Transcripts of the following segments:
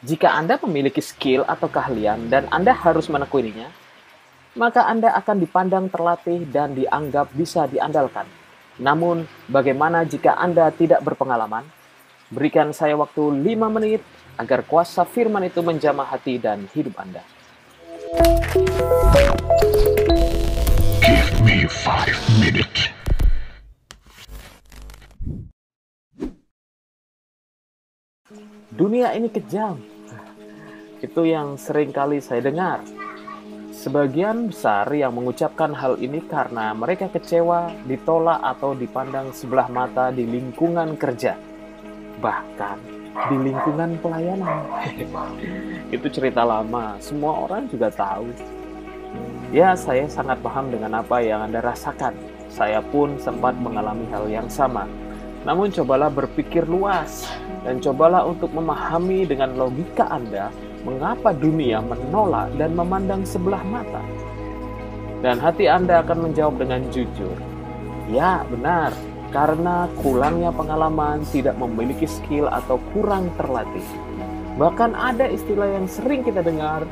Jika Anda memiliki skill atau keahlian dan Anda harus menekuninya, maka Anda akan dipandang terlatih dan dianggap bisa diandalkan. Namun, bagaimana jika Anda tidak berpengalaman? Berikan saya waktu 5 menit agar kuasa firman itu menjamah hati dan hidup Anda. Give me five minutes. Dunia ini kejam. Itu yang sering kali saya dengar. Sebagian besar yang mengucapkan hal ini karena mereka kecewa, ditolak, atau dipandang sebelah mata di lingkungan kerja. Bahkan di lingkungan pelayanan. Itu cerita lama, semua orang juga tahu. Ya, saya sangat paham dengan apa yang Anda rasakan. Saya pun sempat mengalami hal yang sama. Namun cobalah berpikir luas dan cobalah untuk memahami dengan logika Anda mengapa dunia menolak dan memandang sebelah mata. Dan hati Anda akan menjawab dengan jujur. Ya, benar. Karena kurangnya pengalaman, tidak memiliki skill atau kurang terlatih. Bahkan ada istilah yang sering kita dengar,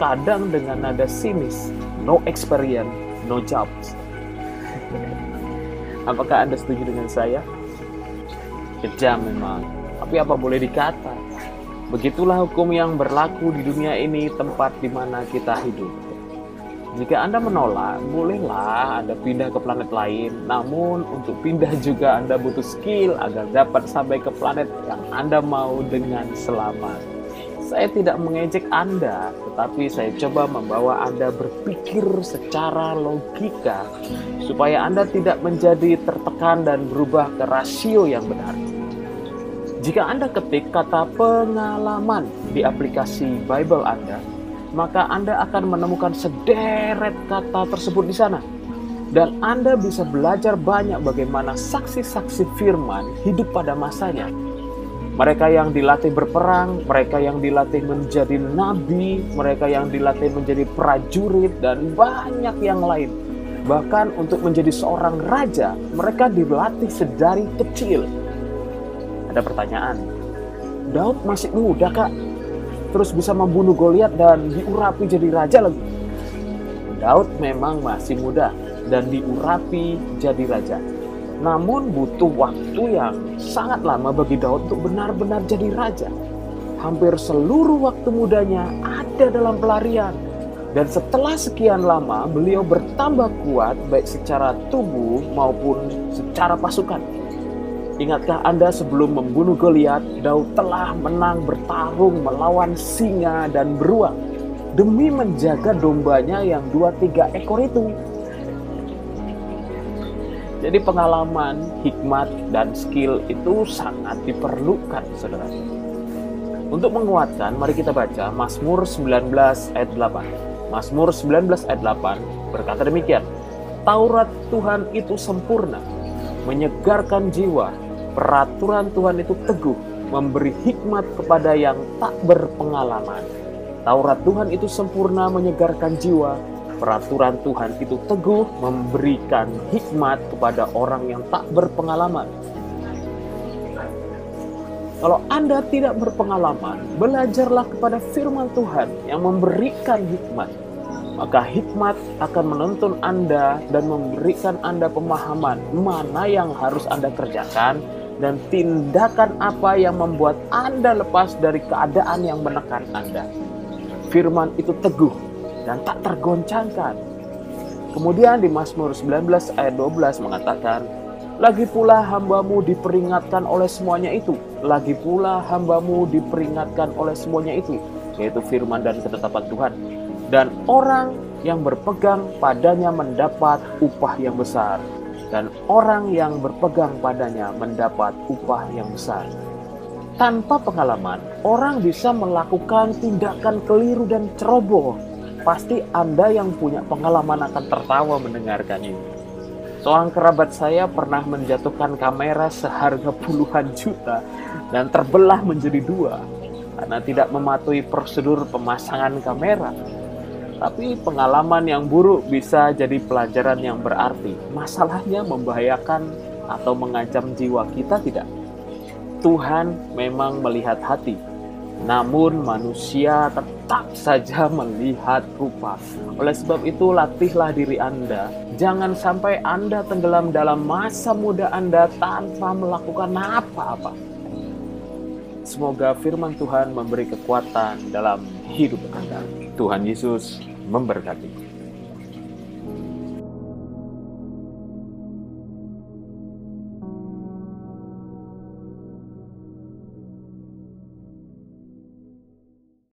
kadang dengan nada sinis, no experience, no jobs. Apakah Anda setuju dengan saya? Kejam memang, tapi apa boleh dikata? Begitulah hukum yang berlaku di dunia ini, tempat di mana kita hidup. Jika Anda menolak, bolehlah Anda pindah ke planet lain. Namun, untuk pindah juga Anda butuh skill agar dapat sampai ke planet yang Anda mau dengan selamat. Saya tidak mengejek Anda, tetapi saya coba membawa Anda berpikir secara logika supaya Anda tidak menjadi tertekan dan berubah ke rasio yang benar. Jika Anda ketik kata pengalaman di aplikasi Bible Anda, maka Anda akan menemukan sederet kata tersebut di sana. Dan Anda bisa belajar banyak bagaimana saksi-saksi firman hidup pada masanya. Mereka yang dilatih berperang, mereka yang dilatih menjadi nabi, mereka yang dilatih menjadi prajurit, dan banyak yang lain. Bahkan untuk menjadi seorang raja, mereka dilatih sedari kecil ada pertanyaan. Daud masih muda kak, terus bisa membunuh Goliat dan diurapi jadi raja lagi. Daud memang masih muda dan diurapi jadi raja. Namun butuh waktu yang sangat lama bagi Daud untuk benar-benar jadi raja. Hampir seluruh waktu mudanya ada dalam pelarian. Dan setelah sekian lama, beliau bertambah kuat baik secara tubuh maupun secara pasukan. Ingatkah Anda sebelum membunuh Goliat, Daud telah menang bertarung melawan singa dan beruang demi menjaga dombanya yang dua tiga ekor itu. Jadi pengalaman, hikmat, dan skill itu sangat diperlukan, saudara. Untuk menguatkan, mari kita baca Mazmur 19 ayat 8. Mazmur 19 ayat 8 berkata demikian, Taurat Tuhan itu sempurna, menyegarkan jiwa, Peraturan Tuhan itu teguh, memberi hikmat kepada yang tak berpengalaman. Taurat Tuhan itu sempurna menyegarkan jiwa. Peraturan Tuhan itu teguh, memberikan hikmat kepada orang yang tak berpengalaman. Kalau Anda tidak berpengalaman, belajarlah kepada firman Tuhan yang memberikan hikmat. Maka hikmat akan menuntun Anda dan memberikan Anda pemahaman mana yang harus Anda kerjakan dan tindakan apa yang membuat Anda lepas dari keadaan yang menekan Anda. Firman itu teguh dan tak tergoncangkan. Kemudian di Mazmur 19 ayat 12 mengatakan, lagi pula hambamu diperingatkan oleh semuanya itu. Lagi pula hambamu diperingatkan oleh semuanya itu. Yaitu firman dan ketetapan Tuhan. Dan orang yang berpegang padanya mendapat upah yang besar dan orang yang berpegang padanya mendapat upah yang besar. Tanpa pengalaman, orang bisa melakukan tindakan keliru dan ceroboh. Pasti Anda yang punya pengalaman akan tertawa mendengarkan ini. Seorang kerabat saya pernah menjatuhkan kamera seharga puluhan juta dan terbelah menjadi dua karena tidak mematuhi prosedur pemasangan kamera. Tapi pengalaman yang buruk bisa jadi pelajaran yang berarti. Masalahnya membahayakan atau mengancam jiwa kita tidak. Tuhan memang melihat hati. namun manusia tetap saja melihat rupa. Oleh sebab itu, latihlah diri Anda. Jangan sampai Anda tenggelam dalam masa muda Anda tanpa melakukan apa-apa. Semoga firman Tuhan memberi kekuatan dalam hidup Anda. Tuhan Yesus memberkati.